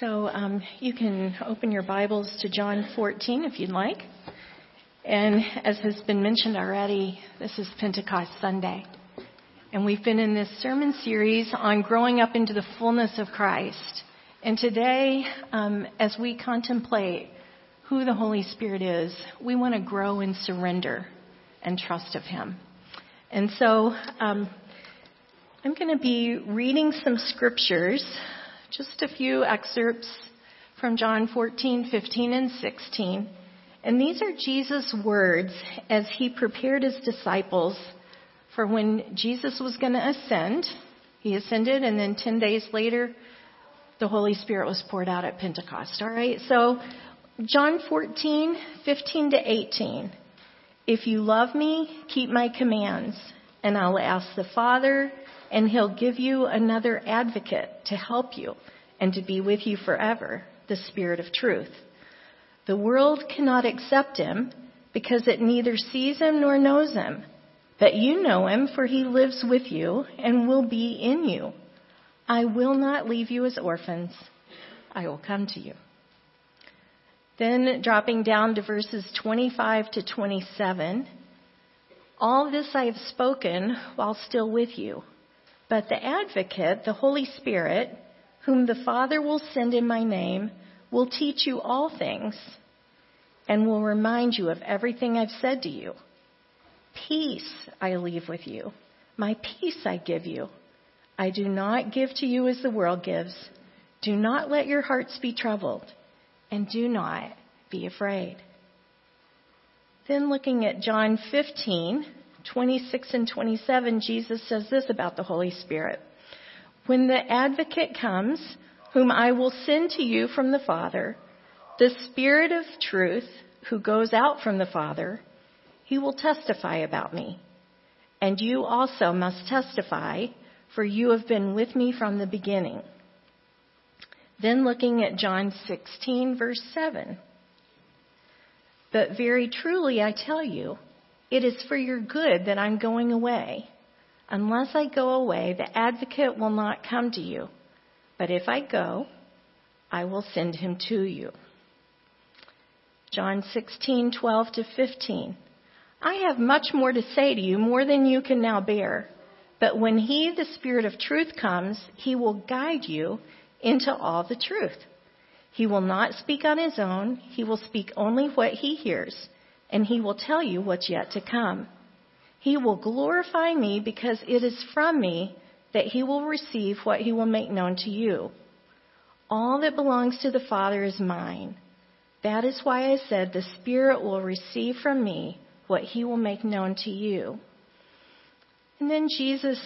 So um, you can open your Bibles to John 14 if you'd like. And as has been mentioned already, this is Pentecost Sunday. And we've been in this sermon series on growing up into the fullness of Christ. And today, um, as we contemplate who the Holy Spirit is, we want to grow in surrender and trust of Him. And so um, I'm going to be reading some scriptures just a few excerpts from John 14, 15, and 16. And these are Jesus' words as he prepared his disciples for when Jesus was going to ascend. He ascended, and then 10 days later, the Holy Spirit was poured out at Pentecost. All right? So, John 14, 15 to 18. If you love me, keep my commands, and I'll ask the Father, and he'll give you another advocate to help you and to be with you forever, the Spirit of truth. The world cannot accept him because it neither sees him nor knows him. But you know him, for he lives with you and will be in you. I will not leave you as orphans. I will come to you. Then dropping down to verses 25 to 27. All this I have spoken while still with you but the advocate, the Holy Spirit, whom the Father will send in my name, will teach you all things and will remind you of everything I've said to you. Peace I leave with you. My peace I give you. I do not give to you as the world gives. Do not let your hearts be troubled, and do not be afraid. Then looking at John 15, 26 and 27, Jesus says this about the Holy Spirit. When the advocate comes, whom I will send to you from the Father, the Spirit of truth who goes out from the Father, he will testify about me. And you also must testify, for you have been with me from the beginning. Then looking at John 16, verse 7. But very truly I tell you, it is for your good that I'm going away. Unless I go away, the advocate will not come to you. But if I go, I will send him to you. John 16:12 to 15. I have much more to say to you, more than you can now bear. But when he, the Spirit of truth, comes, he will guide you into all the truth. He will not speak on his own, he will speak only what he hears and he will tell you what's yet to come. He will glorify me because it is from me that he will receive what he will make known to you. All that belongs to the Father is mine. That is why I said the Spirit will receive from me what he will make known to you. And then Jesus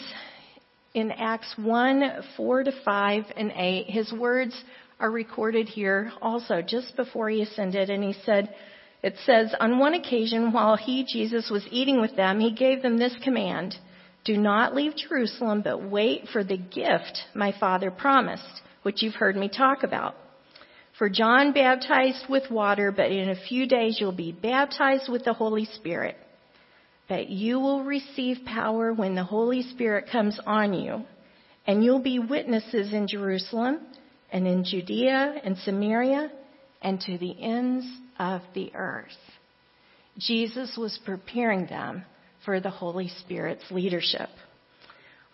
in Acts 1, 4 to 5 and 8, his words are recorded here also just before he ascended, and he said, it says, On one occasion, while he, Jesus, was eating with them, he gave them this command Do not leave Jerusalem, but wait for the gift my Father promised, which you've heard me talk about. For John baptized with water, but in a few days you'll be baptized with the Holy Spirit. But you will receive power when the Holy Spirit comes on you, and you'll be witnesses in Jerusalem and in Judea and Samaria and to the ends of the earth. Jesus was preparing them for the Holy Spirit's leadership.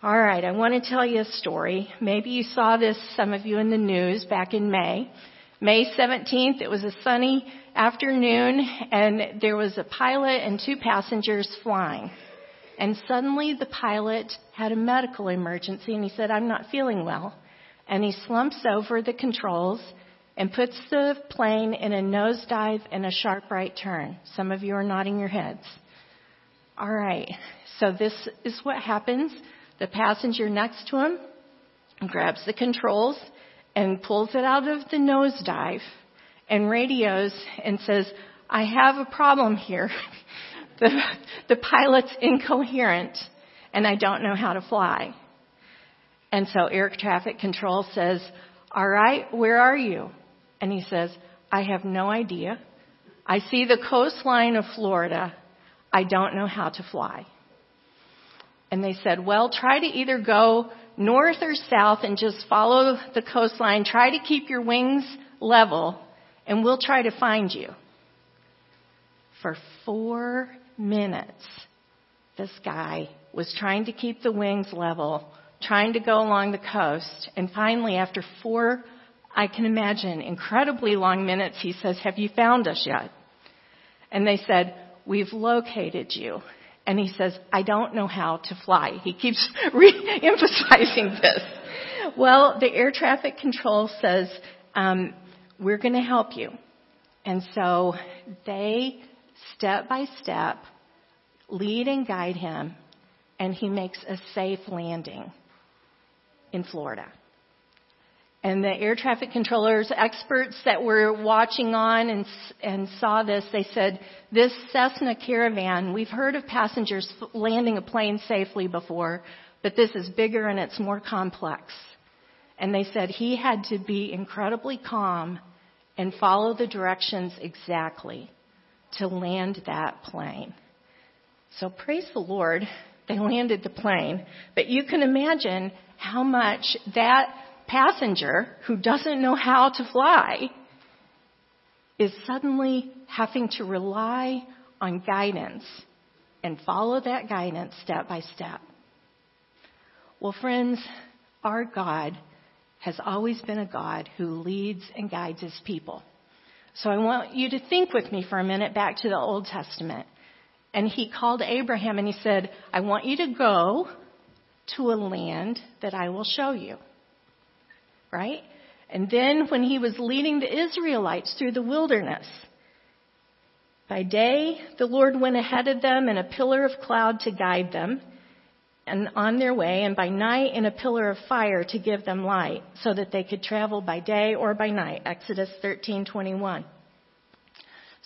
All right, I want to tell you a story. Maybe you saw this, some of you in the news back in May. May 17th, it was a sunny afternoon and there was a pilot and two passengers flying. And suddenly the pilot had a medical emergency and he said, I'm not feeling well. And he slumps over the controls and puts the plane in a nosedive and a sharp right turn. Some of you are nodding your heads. All right. So this is what happens. The passenger next to him grabs the controls and pulls it out of the nosedive and radios and says, I have a problem here. the, the pilot's incoherent and I don't know how to fly. And so air traffic control says, all right, where are you? And he says, I have no idea. I see the coastline of Florida. I don't know how to fly. And they said, well, try to either go north or south and just follow the coastline. Try to keep your wings level and we'll try to find you. For four minutes, this guy was trying to keep the wings level, trying to go along the coast, and finally, after four, I can imagine, incredibly long minutes, he says, Have you found us yet? And they said, We've located you. And he says, I don't know how to fly. He keeps re-emphasizing this. Well, the air traffic control says, um, we're going to help you. And so they, step by step, lead and guide him, and he makes a safe landing in Florida. And the air traffic controllers, experts that were watching on and, and saw this, they said, this Cessna caravan, we've heard of passengers landing a plane safely before, but this is bigger and it's more complex. And they said he had to be incredibly calm and follow the directions exactly to land that plane. So praise the Lord, they landed the plane. But you can imagine how much that passenger who doesn't know how to fly is suddenly having to rely on guidance and follow that guidance step by step. Well, friends, our God has always been a God who leads and guides his people. So I want you to think with me for a minute back to the Old Testament. And he called Abraham and he said, I want you to go to a land that I will show you right? And then when he was leading the Israelites through the wilderness, by day the Lord went ahead of them in a pillar of cloud to guide them and on their way, and by night in a pillar of fire to give them light, so that they could travel by day or by night. Exodus 13:21.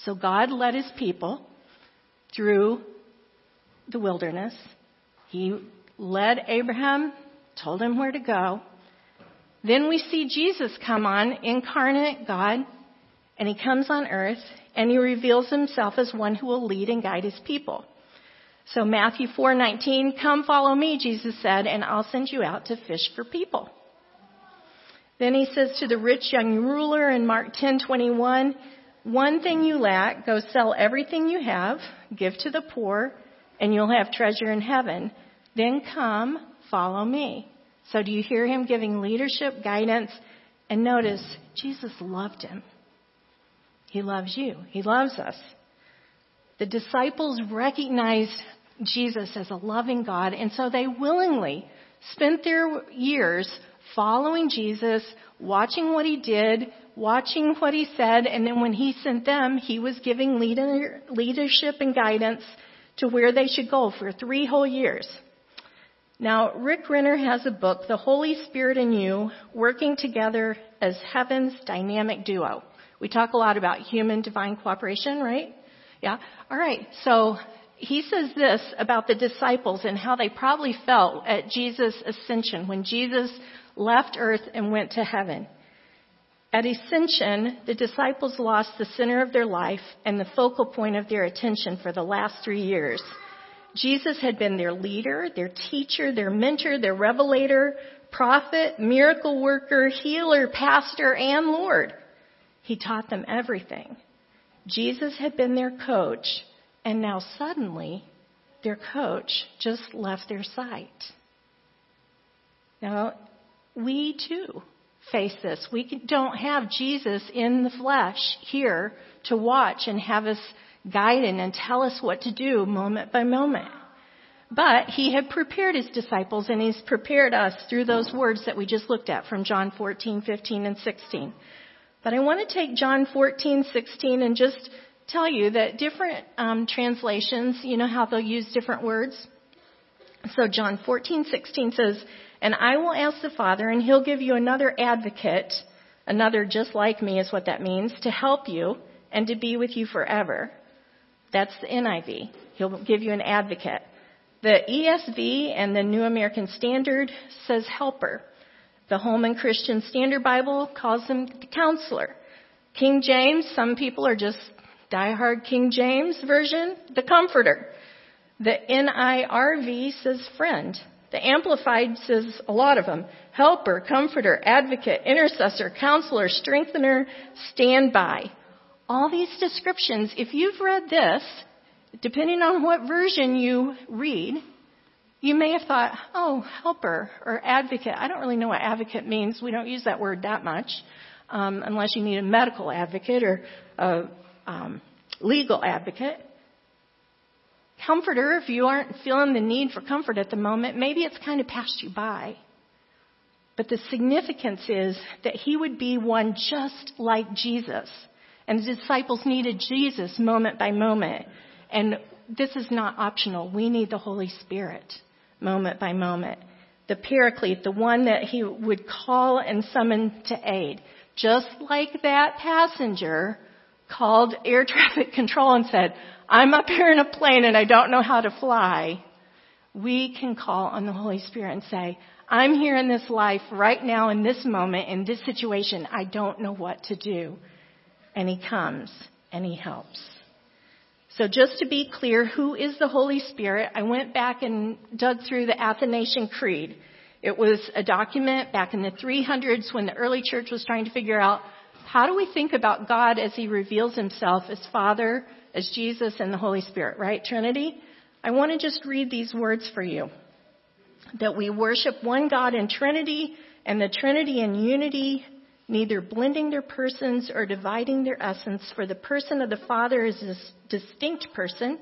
So God led his people through the wilderness. He led Abraham, told him where to go, then we see Jesus come on, incarnate God, and he comes on earth and he reveals himself as one who will lead and guide his people. So Matthew 4:19, "Come follow me," Jesus said, "and I'll send you out to fish for people." Then he says to the rich young ruler in Mark 10:21, "One thing you lack, go sell everything you have, give to the poor, and you'll have treasure in heaven. Then come, follow me." So do you hear him giving leadership, guidance? And notice, Jesus loved him. He loves you. He loves us. The disciples recognized Jesus as a loving God, and so they willingly spent their years following Jesus, watching what he did, watching what he said, and then when he sent them, he was giving leader, leadership and guidance to where they should go for three whole years. Now, Rick Renner has a book, The Holy Spirit and You, working together as heaven's dynamic duo. We talk a lot about human divine cooperation, right? Yeah? Alright, so he says this about the disciples and how they probably felt at Jesus' ascension when Jesus left earth and went to heaven. At ascension, the disciples lost the center of their life and the focal point of their attention for the last three years. Jesus had been their leader, their teacher, their mentor, their revelator, prophet, miracle worker, healer, pastor, and Lord. He taught them everything. Jesus had been their coach, and now suddenly their coach just left their sight. Now, we too face this. We don't have Jesus in the flesh here to watch and have us guiding and tell us what to do moment by moment. But he had prepared his disciples and he's prepared us through those words that we just looked at from John 14, 15, and 16. But I want to take John 14, 16 and just tell you that different um, translations, you know how they'll use different words? So John 14, 16 says, And I will ask the Father, and he'll give you another advocate, another just like me is what that means, to help you and to be with you forever. That's the NIV. He'll give you an advocate. The ESV and the New American Standard says helper. The Holman Christian Standard Bible calls him the counselor. King James, some people are just diehard King James version, the comforter. The NIRV says friend. The Amplified says a lot of them. Helper, comforter, advocate, intercessor, counselor, strengthener, standby. All these descriptions, if you've read this, depending on what version you read, you may have thought, oh, helper or advocate. I don't really know what advocate means. We don't use that word that much, um, unless you need a medical advocate or a um, legal advocate. Comforter, if you aren't feeling the need for comfort at the moment, maybe it's kind of passed you by. But the significance is that he would be one just like Jesus. And the disciples needed Jesus moment by moment. And this is not optional. We need the Holy Spirit moment by moment. The paraclete, the one that he would call and summon to aid. Just like that passenger called air traffic control and said, I'm up here in a plane and I don't know how to fly. We can call on the Holy Spirit and say, I'm here in this life right now in this moment, in this situation. I don't know what to do. And He comes and He helps. So just to be clear, who is the Holy Spirit? I went back and dug through the Athanasian Creed. It was a document back in the 300s when the early church was trying to figure out how do we think about God as He reveals Himself as Father, as Jesus, and the Holy Spirit, right? Trinity? I want to just read these words for you. That we worship one God in Trinity and the Trinity in unity neither blending their persons or dividing their essence, for the person of the Father is a distinct person,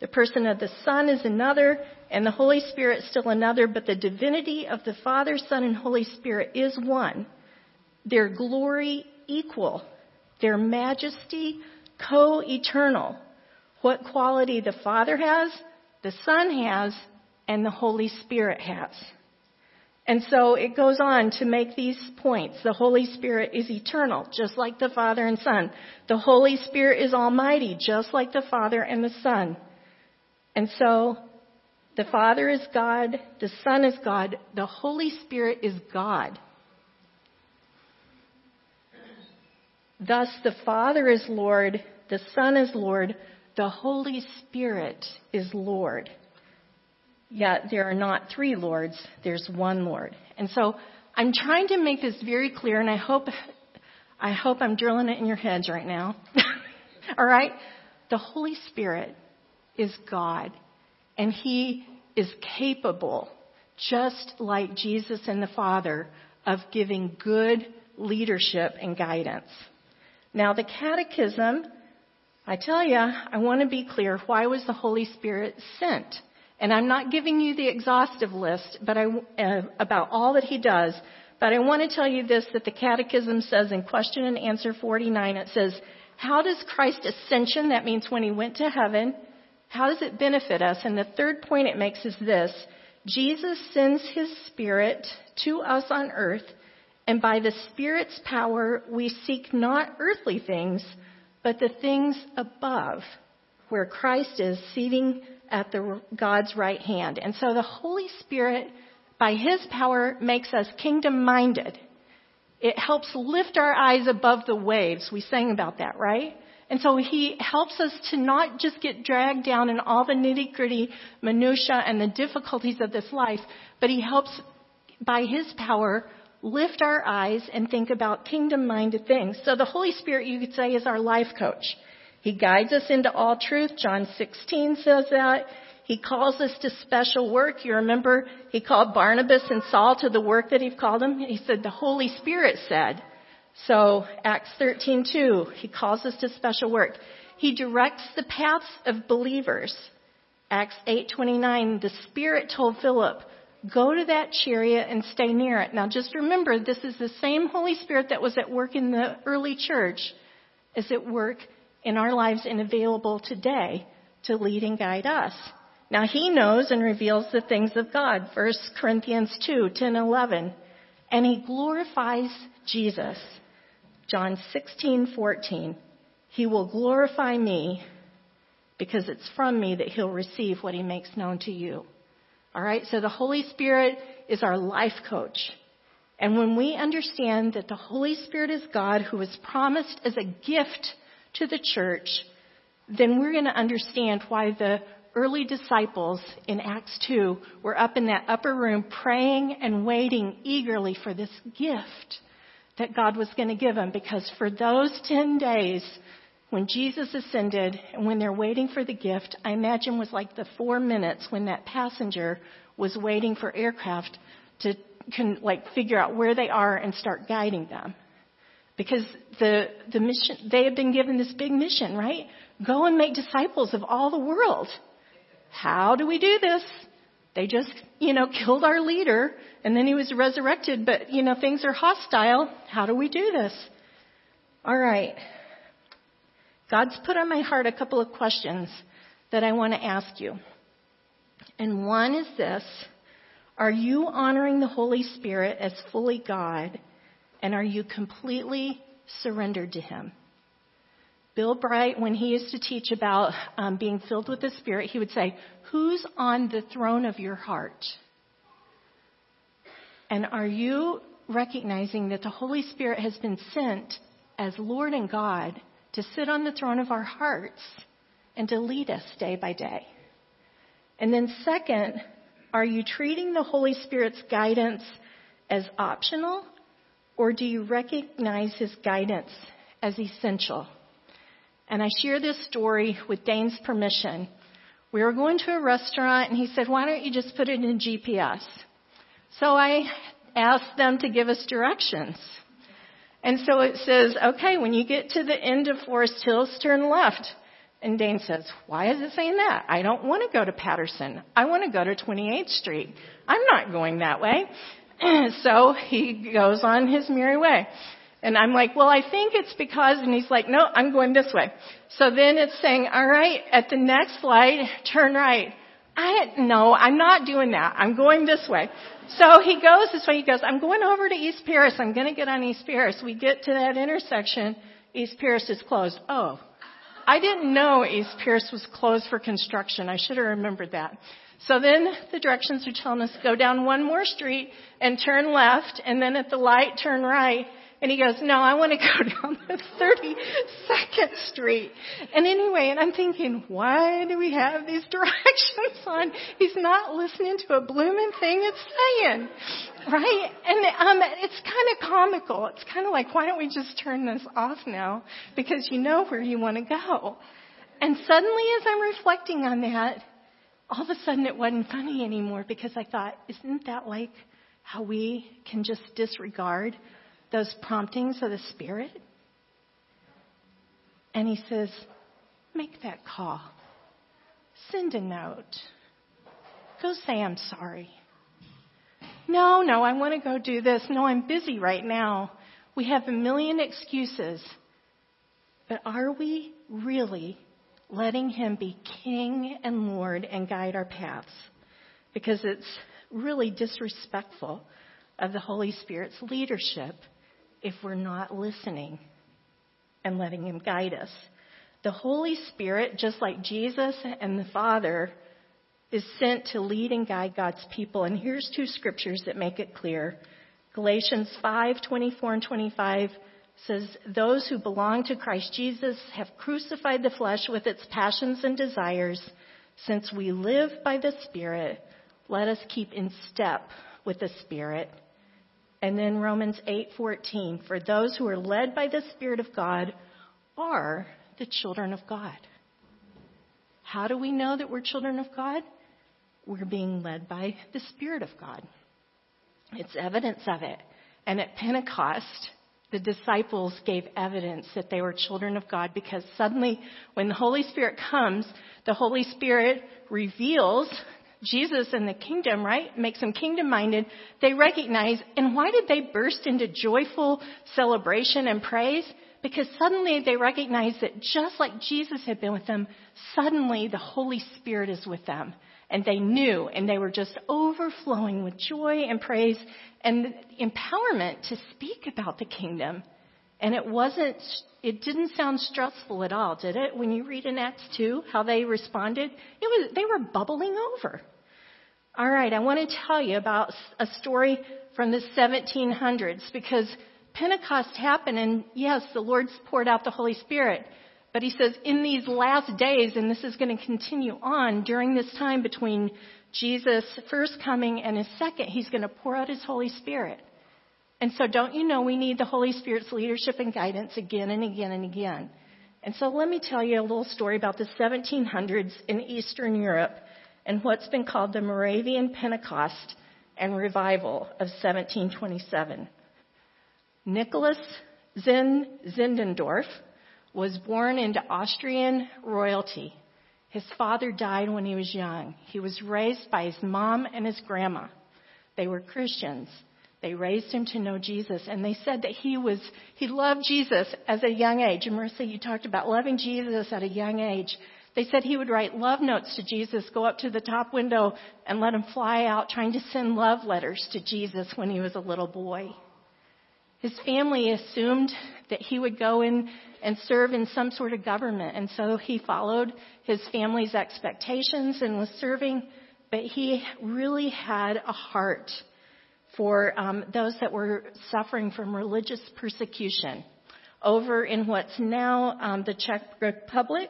the person of the Son is another, and the Holy Spirit still another, but the divinity of the Father, Son, and Holy Spirit is one. Their glory equal, their majesty co eternal. What quality the Father has, the Son has, and the Holy Spirit has. And so it goes on to make these points. The Holy Spirit is eternal, just like the Father and Son. The Holy Spirit is almighty, just like the Father and the Son. And so the Father is God, the Son is God, the Holy Spirit is God. Thus the Father is Lord, the Son is Lord, the Holy Spirit is Lord. Yet there are not three Lords, there's one Lord. And so I'm trying to make this very clear, and I hope, I hope I'm drilling it in your heads right now. All right? The Holy Spirit is God, and He is capable, just like Jesus and the Father, of giving good leadership and guidance. Now, the Catechism, I tell you, I want to be clear. Why was the Holy Spirit sent? And I'm not giving you the exhaustive list, but I, uh, about all that he does. But I want to tell you this that the Catechism says in question and answer 49, it says, How does Christ's ascension, that means when he went to heaven, how does it benefit us? And the third point it makes is this Jesus sends his Spirit to us on earth, and by the Spirit's power, we seek not earthly things, but the things above, where Christ is seating at the God's right hand. And so the Holy Spirit, by His power, makes us kingdom minded. It helps lift our eyes above the waves. We sang about that, right? And so He helps us to not just get dragged down in all the nitty gritty minutia and the difficulties of this life, but He helps, by His power, lift our eyes and think about kingdom minded things. So the Holy Spirit, you could say, is our life coach. He guides us into all truth. John 16 says that. He calls us to special work. You remember he called Barnabas and Saul to the work that he called them? He said the Holy Spirit said. So Acts 13:2, he calls us to special work. He directs the paths of believers. Acts 8:29, the Spirit told Philip, "Go to that chariot and stay near it." Now just remember, this is the same Holy Spirit that was at work in the early church is at work in our lives and available today to lead and guide us. Now he knows and reveals the things of God. 1 Corinthians 2, 10, 11. And he glorifies Jesus. John 16, 14. He will glorify me because it's from me that he'll receive what he makes known to you. All right, so the Holy Spirit is our life coach. And when we understand that the Holy Spirit is God who was promised as a gift to the church, then we're going to understand why the early disciples in Acts 2 were up in that upper room praying and waiting eagerly for this gift that God was going to give them because for those 10 days when Jesus ascended and when they're waiting for the gift, I imagine was like the four minutes when that passenger was waiting for aircraft to can like figure out where they are and start guiding them. Because the, the mission, they have been given this big mission, right? Go and make disciples of all the world. How do we do this? They just, you know, killed our leader and then he was resurrected, but, you know, things are hostile. How do we do this? All right. God's put on my heart a couple of questions that I want to ask you. And one is this Are you honoring the Holy Spirit as fully God? And are you completely surrendered to Him? Bill Bright, when he used to teach about um, being filled with the Spirit, he would say, Who's on the throne of your heart? And are you recognizing that the Holy Spirit has been sent as Lord and God to sit on the throne of our hearts and to lead us day by day? And then, second, are you treating the Holy Spirit's guidance as optional, or do you recognize His guidance as essential? And I share this story with Dane's permission. We were going to a restaurant and he said, why don't you just put it in GPS? So I asked them to give us directions. And so it says, okay, when you get to the end of Forest Hills, turn left. And Dane says, why is it saying that? I don't want to go to Patterson. I want to go to 28th Street. I'm not going that way. so he goes on his merry way. And I'm like, well, I think it's because, and he's like, no, I'm going this way. So then it's saying, all right, at the next light, turn right. I, no, I'm not doing that. I'm going this way. So he goes this way. He goes, I'm going over to East Paris. I'm going to get on East Paris. We get to that intersection. East Paris is closed. Oh, I didn't know East Paris was closed for construction. I should have remembered that. So then the directions are telling us go down one more street and turn left and then at the light turn right and he goes, no, I want to go down the 32nd Street. And anyway, and I'm thinking, why do we have these directions on? He's not listening to a blooming thing it's saying. Right? And um, it's kind of comical. It's kind of like, why don't we just turn this off now? Because you know where you want to go. And suddenly as I'm reflecting on that, all of a sudden it wasn't funny anymore because I thought, isn't that like how we can just disregard those promptings of the Spirit? And he says, Make that call. Send a note. Go say, I'm sorry. No, no, I want to go do this. No, I'm busy right now. We have a million excuses. But are we really letting Him be King and Lord and guide our paths? Because it's really disrespectful of the Holy Spirit's leadership if we're not listening and letting Him guide us. The Holy Spirit, just like Jesus and the Father, is sent to lead and guide God's people. And here's two scriptures that make it clear. Galatians 5, 24 and 25 says, Those who belong to Christ Jesus have crucified the flesh with its passions and desires. Since we live by the Spirit, let us keep in step with the Spirit. And then Romans 8:14, for those who are led by the Spirit of God are the children of God. How do we know that we're children of God? We're being led by the Spirit of God. It's evidence of it. And at Pentecost, the disciples gave evidence that they were children of God because suddenly when the Holy Spirit comes, the Holy Spirit reveals Jesus and the kingdom, right? Makes them kingdom minded. They recognize, and why did they burst into joyful celebration and praise? Because suddenly they recognize that just like Jesus had been with them, suddenly the Holy Spirit is with them. And they knew, and they were just overflowing with joy and praise and empowerment to speak about the kingdom. And it wasn't, it didn't sound stressful at all, did it? When you read in Acts 2 how they responded, it was, they were bubbling over. All right, I want to tell you about a story from the 1700s because Pentecost happened and yes, the Lord's poured out the Holy Spirit. But he says, in these last days, and this is going to continue on during this time between Jesus' first coming and his second, he's going to pour out his Holy Spirit. And so don't you know we need the Holy Spirit's leadership and guidance again and again and again. And so let me tell you a little story about the 1700s in Eastern Europe and what's been called the Moravian Pentecost and Revival of 1727. Nicholas Zinn Zinzendorf was born into Austrian royalty. His father died when he was young. He was raised by his mom and his grandma. They were Christians. They raised him to know Jesus, and they said that he was he loved Jesus as a young age. And Marissa, you talked about loving Jesus at a young age. They said he would write love notes to Jesus, go up to the top window and let him fly out, trying to send love letters to Jesus when he was a little boy. His family assumed that he would go in and serve in some sort of government. And so he followed his family's expectations and was serving, but he really had a heart for um, those that were suffering from religious persecution. Over in what's now um, the Czech Republic,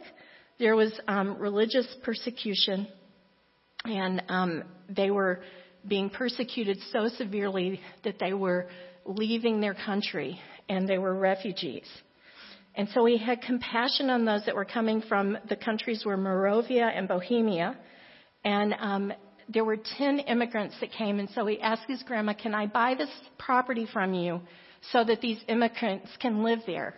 there was um, religious persecution, and um, they were being persecuted so severely that they were leaving their country and they were refugees. And so he had compassion on those that were coming from the countries where Moravia and Bohemia. And um, there were 10 immigrants that came. And so he asked his grandma, Can I buy this property from you so that these immigrants can live there?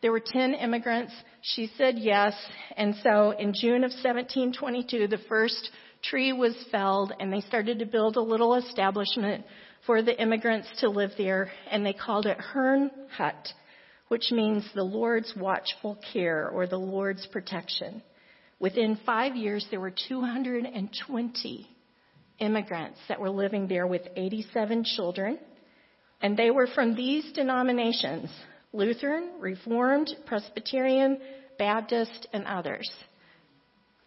There were 10 immigrants. She said yes. And so in June of 1722, the first tree was felled and they started to build a little establishment for the immigrants to live there. And they called it Herne Hut which means the Lord's watchful care or the Lord's protection. Within five years, there were 220 immigrants that were living there with 87 children, and they were from these denominations Lutheran, Reformed, Presbyterian, Baptist, and others.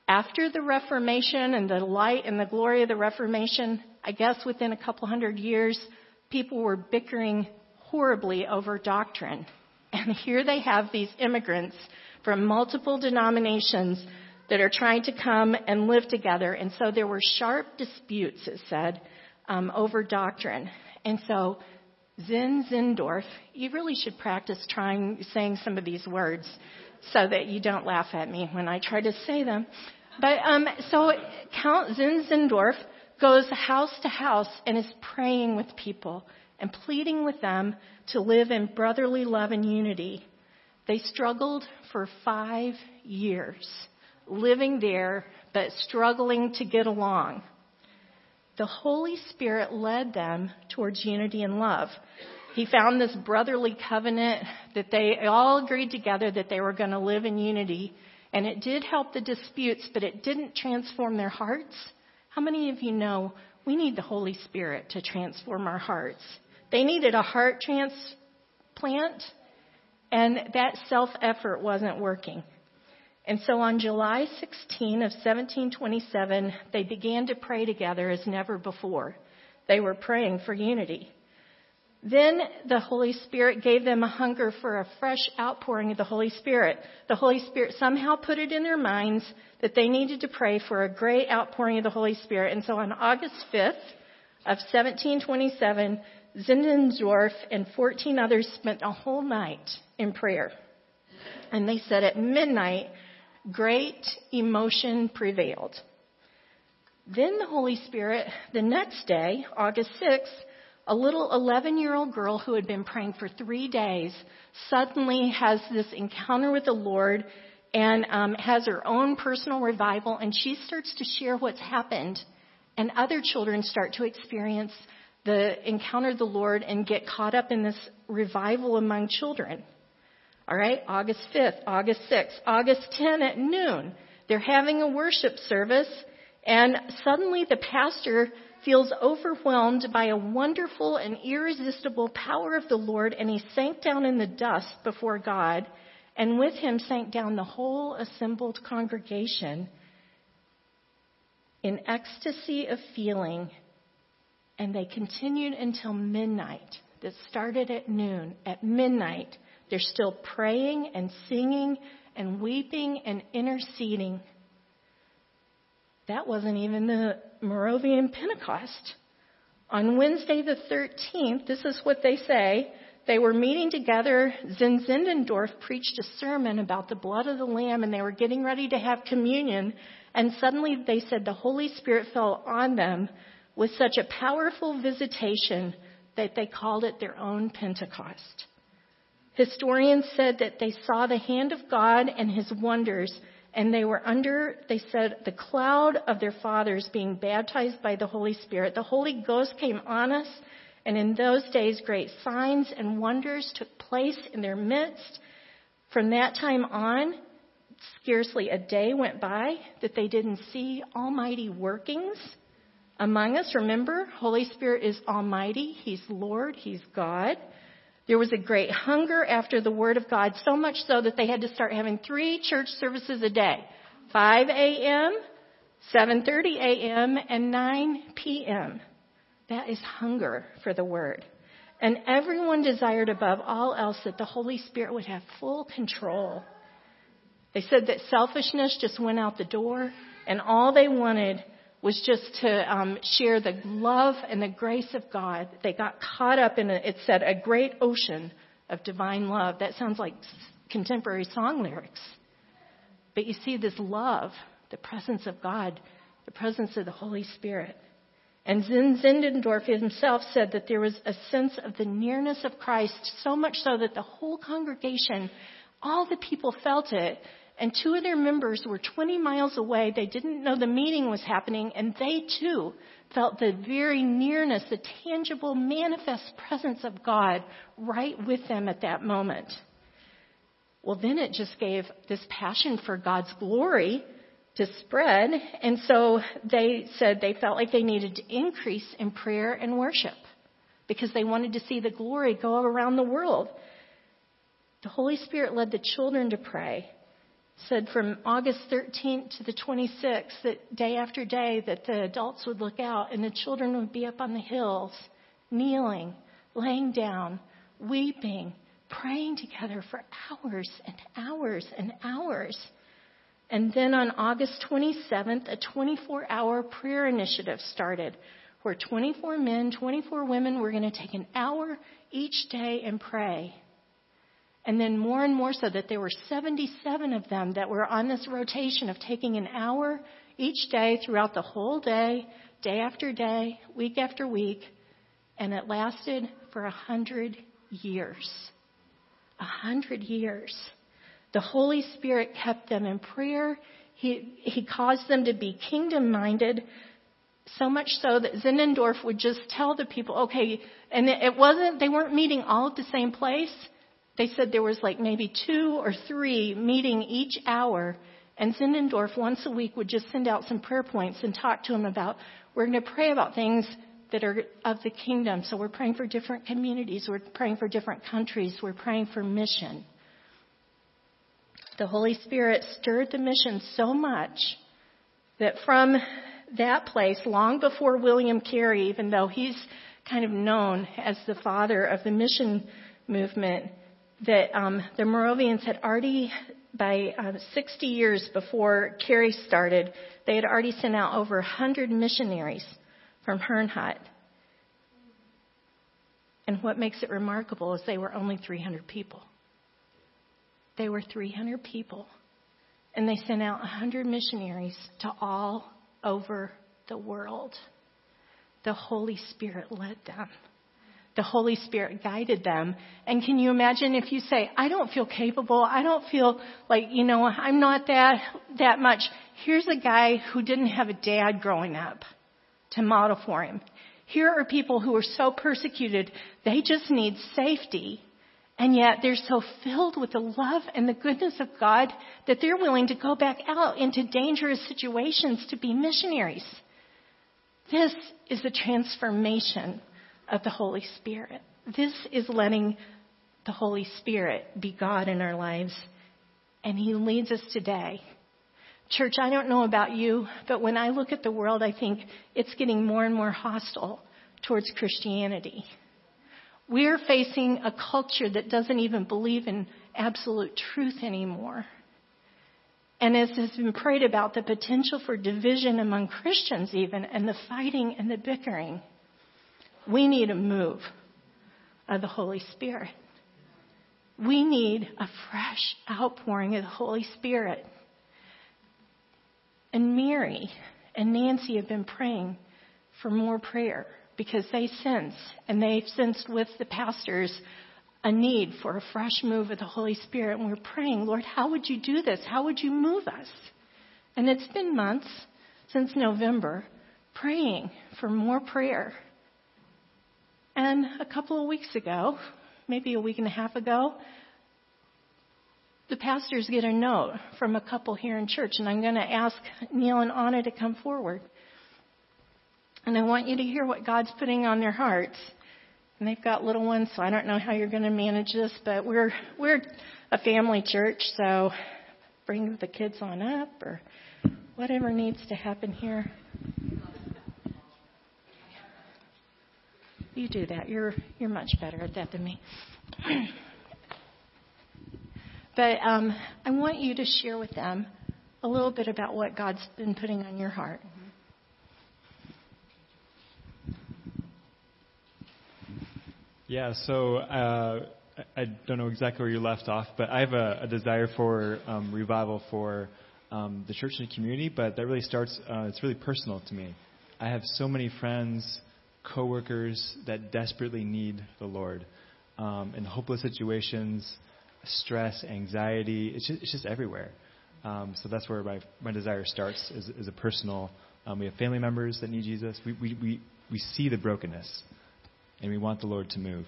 After the Reformation and the light and the glory of the Reformation, I guess within a couple hundred years, people were bickering horribly over doctrine. And here they have these immigrants from multiple denominations that are trying to come and live together. And so there were sharp disputes, it said, um, over doctrine. And so Zinzendorf, you really should practice trying saying some of these words so that you don't laugh at me when I try to say them. But um, so Count Zinzendorf goes house to house and is praying with people and pleading with them to live in brotherly love and unity. They struggled for five years, living there, but struggling to get along. The Holy Spirit led them towards unity and love. He found this brotherly covenant that they all agreed together that they were going to live in unity. And it did help the disputes, but it didn't transform their hearts. How many of you know we need the Holy Spirit to transform our hearts? They needed a heart transplant, and that self effort wasn't working. And so on July 16 of 1727, they began to pray together as never before. They were praying for unity. Then the Holy Spirit gave them a hunger for a fresh outpouring of the Holy Spirit. The Holy Spirit somehow put it in their minds that they needed to pray for a great outpouring of the Holy Spirit. And so on August 5th of 1727, Zinzendorf and 14 others spent a whole night in prayer. And they said at midnight, great emotion prevailed. Then the Holy Spirit, the next day, August 6th, a little 11 year old girl who had been praying for three days suddenly has this encounter with the Lord and um, has her own personal revival, and she starts to share what's happened. And other children start to experience the encounter of the Lord and get caught up in this revival among children. All right, August 5th, August 6th, August 10 at noon. They're having a worship service and suddenly the pastor feels overwhelmed by a wonderful and irresistible power of the Lord and he sank down in the dust before God and with him sank down the whole assembled congregation in ecstasy of feeling and they continued until midnight. That started at noon. At midnight, they're still praying and singing and weeping and interceding. That wasn't even the Moravian Pentecost. On Wednesday the 13th, this is what they say. They were meeting together. Zinzendorf preached a sermon about the blood of the Lamb, and they were getting ready to have communion. And suddenly they said the Holy Spirit fell on them with such a powerful visitation that they called it their own Pentecost. Historians said that they saw the hand of God and his wonders, and they were under, they said, the cloud of their fathers being baptized by the Holy Spirit. The Holy Ghost came on us, and in those days great signs and wonders took place in their midst. From that time on, scarcely a day went by that they didn't see Almighty workings among us. Remember, Holy Spirit is Almighty. He's Lord. He's God. There was a great hunger after the Word of God, so much so that they had to start having three church services a day. 5 a.m., 7.30 a.m., and 9 p.m. That is hunger for the Word. And everyone desired above all else that the Holy Spirit would have full control. They said that selfishness just went out the door, and all they wanted was just to um, share the love and the grace of God. They got caught up in, a, it said, a great ocean of divine love. That sounds like contemporary song lyrics. But you see, this love, the presence of God, the presence of the Holy Spirit. And Zinzendorf himself said that there was a sense of the nearness of Christ, so much so that the whole congregation, all the people felt it, and two of their members were 20 miles away. They didn't know the meeting was happening, and they too felt the very nearness, the tangible, manifest presence of God right with them at that moment. Well, then it just gave this passion for God's glory to spread, and so they said they felt like they needed to increase in prayer and worship because they wanted to see the glory go around the world. The Holy Spirit led the children to pray said from August 13th to the 26th that day after day that the adults would look out and the children would be up on the hills, kneeling, laying down, weeping, praying together for hours and hours and hours. And then on August 27th, a 24 hour prayer initiative started where 24 men, 24 women were going to take an hour each day and pray. And then more and more so that there were 77 of them that were on this rotation of taking an hour each day throughout the whole day, day after day, week after week. And it lasted for a hundred years. A hundred years. The Holy Spirit kept them in prayer. He, he caused them to be kingdom minded, so much so that Zinzendorf would just tell the people, okay, and it wasn't, they weren't meeting all at the same place. They said there was like maybe two or three meeting each hour, and Zinzendorf once a week would just send out some prayer points and talk to them about, we're going to pray about things that are of the kingdom. So we're praying for different communities, we're praying for different countries, we're praying for mission. The Holy Spirit stirred the mission so much that from that place, long before William Carey, even though he's kind of known as the father of the mission movement, that um, the Moravians had already, by uh, 60 years before Carey started, they had already sent out over 100 missionaries from Herrnhut. And what makes it remarkable is they were only 300 people. They were 300 people. And they sent out 100 missionaries to all over the world. The Holy Spirit led them the Holy Spirit guided them. And can you imagine if you say, I don't feel capable, I don't feel like, you know, I'm not that, that much. Here's a guy who didn't have a dad growing up to model for him. Here are people who are so persecuted, they just need safety. And yet they're so filled with the love and the goodness of God that they're willing to go back out into dangerous situations to be missionaries. This is a transformation of the Holy Spirit. This is letting the Holy Spirit be God in our lives, and He leads us today. Church, I don't know about you, but when I look at the world, I think it's getting more and more hostile towards Christianity. We're facing a culture that doesn't even believe in absolute truth anymore. And as has been prayed about, the potential for division among Christians, even, and the fighting and the bickering, we need a move of the Holy Spirit. We need a fresh outpouring of the Holy Spirit. And Mary and Nancy have been praying for more prayer because they sense, and they've sensed with the pastors, a need for a fresh move of the Holy Spirit. And we're praying, Lord, how would you do this? How would you move us? And it's been months since November praying for more prayer. And a couple of weeks ago, maybe a week and a half ago, the pastors get a note from a couple here in church, and I'm going to ask Neil and Anna to come forward. And I want you to hear what God's putting on their hearts. And they've got little ones, so I don't know how you're going to manage this, but we're we're a family church, so bring the kids on up or whatever needs to happen here. You do that. You're you're much better at that than me. but um, I want you to share with them a little bit about what God's been putting on your heart. Yeah, so uh, I don't know exactly where you left off, but I have a, a desire for um, revival for um, the church and the community, but that really starts, uh, it's really personal to me. I have so many friends, coworkers that desperately need the Lord um, in hopeless situations, stress, anxiety. It's just, it's just everywhere. Um, so that's where my, my desire starts is, is a personal. Um, we have family members that need Jesus. We, we, we, we see the brokenness and we want the Lord to move.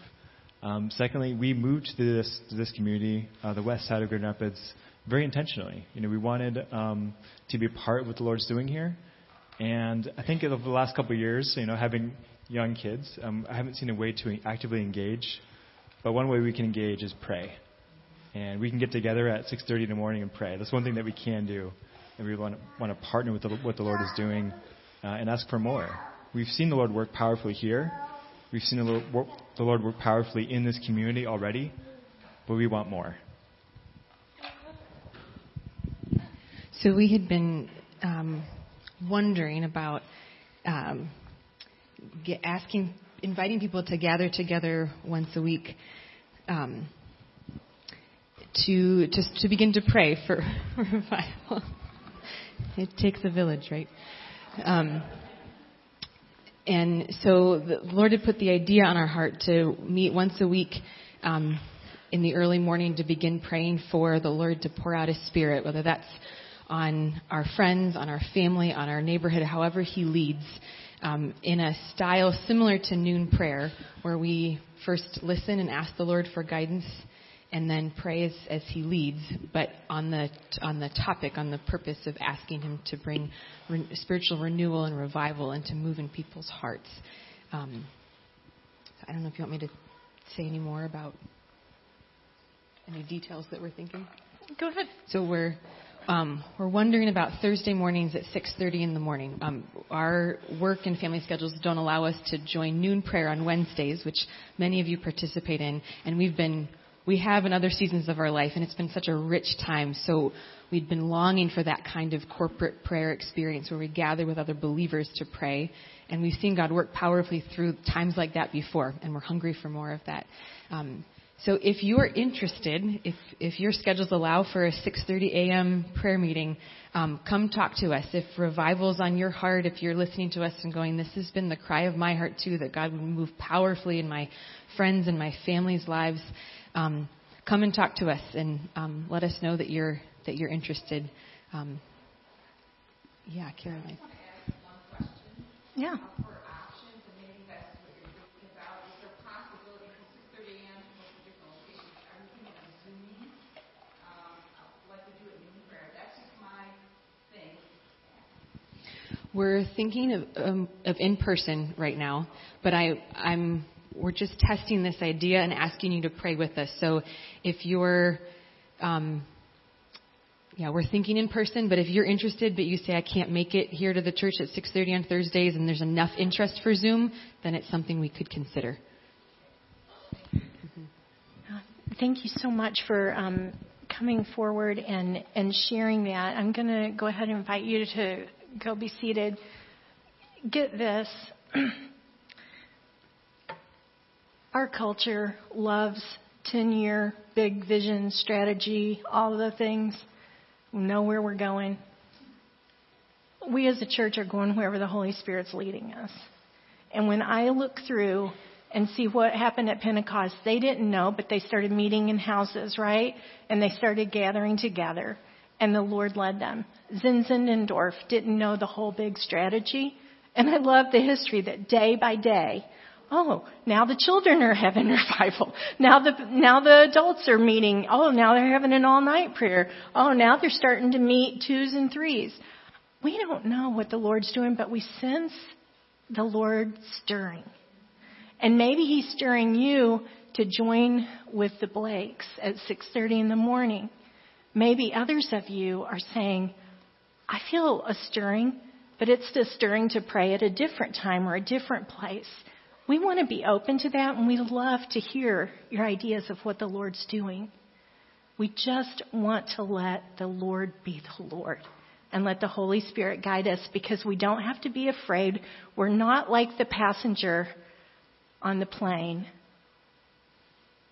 Um, secondly, we moved to this to this community, uh, the west side of Grand Rapids, very intentionally. You know, we wanted um, to be a part of what the Lord's doing here, and I think over the last couple of years, you know, having young kids, um, I haven't seen a way to actively engage. But one way we can engage is pray, and we can get together at 6:30 in the morning and pray. That's one thing that we can do, and we want to, want to partner with the, what the Lord is doing uh, and ask for more. We've seen the Lord work powerfully here We've seen the Lord, work, the Lord work powerfully in this community already, but we want more. So we had been um, wondering about um, get, asking, inviting people to gather together once a week um, to just to begin to pray for revival. It takes a village, right? Um, and so the Lord had put the idea on our heart to meet once a week um, in the early morning to begin praying for the Lord to pour out His Spirit, whether that's on our friends, on our family, on our neighborhood, however He leads, um, in a style similar to noon prayer, where we first listen and ask the Lord for guidance and then pray as, as he leads, but on the on the topic, on the purpose of asking him to bring re- spiritual renewal and revival and to move in people's hearts. Um, I don't know if you want me to say any more about any details that we're thinking. Go ahead. So we're um, we're wondering about Thursday mornings at 6:30 in the morning. Um, our work and family schedules don't allow us to join noon prayer on Wednesdays, which many of you participate in, and we've been we have in other seasons of our life, and it's been such a rich time. So we'd been longing for that kind of corporate prayer experience where we gather with other believers to pray. And we've seen God work powerfully through times like that before, and we're hungry for more of that. Um, so if you're interested, if, if your schedules allow for a 6:30 a.m. prayer meeting, um, come talk to us. If revival's on your heart, if you're listening to us and going, "This has been the cry of my heart too," that God would move powerfully in my friends and my family's lives um, come and talk to us and um, let us know that you're that you're interested. Um, yeah, Caroline. Yeah. We're thinking of, um, of in person right now, but I, I'm we're just testing this idea and asking you to pray with us. So if you're, um, yeah, we're thinking in person, but if you're interested, but you say I can't make it here to the church at 6:30 on Thursdays, and there's enough interest for Zoom, then it's something we could consider. Mm-hmm. Thank you so much for um, coming forward and, and sharing that, I'm going to go ahead and invite you to go be seated. Get this. Our culture loves 10 year big vision strategy, all of the things. We know where we're going. We as a church are going wherever the Holy Spirit's leading us. And when I look through and see what happened at Pentecost, they didn't know, but they started meeting in houses, right? And they started gathering together, and the Lord led them. Zinzendorf didn't know the whole big strategy. And I love the history that day by day, Oh, now the children are having revival. Now the, now the adults are meeting. Oh, now they're having an all night prayer. Oh, now they're starting to meet twos and threes. We don't know what the Lord's doing, but we sense the Lord stirring. And maybe He's stirring you to join with the Blakes at 6.30 in the morning. Maybe others of you are saying, I feel a stirring, but it's the stirring to pray at a different time or a different place. We want to be open to that and we love to hear your ideas of what the Lord's doing. We just want to let the Lord be the Lord and let the Holy Spirit guide us because we don't have to be afraid. We're not like the passenger on the plane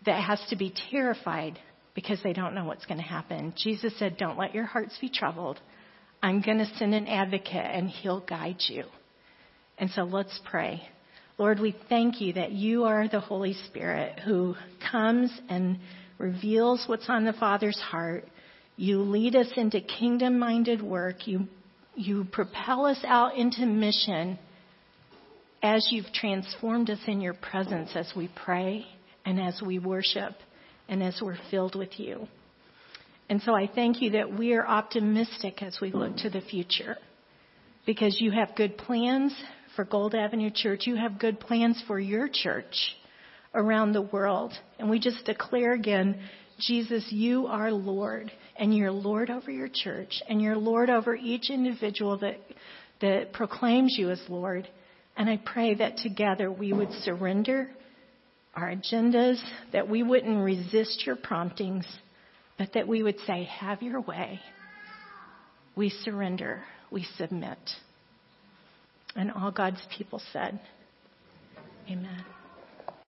that has to be terrified because they don't know what's going to happen. Jesus said, Don't let your hearts be troubled. I'm going to send an advocate and he'll guide you. And so let's pray. Lord, we thank you that you are the Holy Spirit who comes and reveals what's on the Father's heart. You lead us into kingdom minded work. You, you propel us out into mission as you've transformed us in your presence as we pray and as we worship and as we're filled with you. And so I thank you that we are optimistic as we look to the future because you have good plans for Gold Avenue Church. You have good plans for your church around the world. And we just declare again, Jesus, you are Lord, and you're Lord over your church, and you're Lord over each individual that, that proclaims you as Lord. And I pray that together we would surrender our agendas, that we wouldn't resist your promptings, but that we would say, Have your way. We surrender, we submit. And all God's people said, Amen.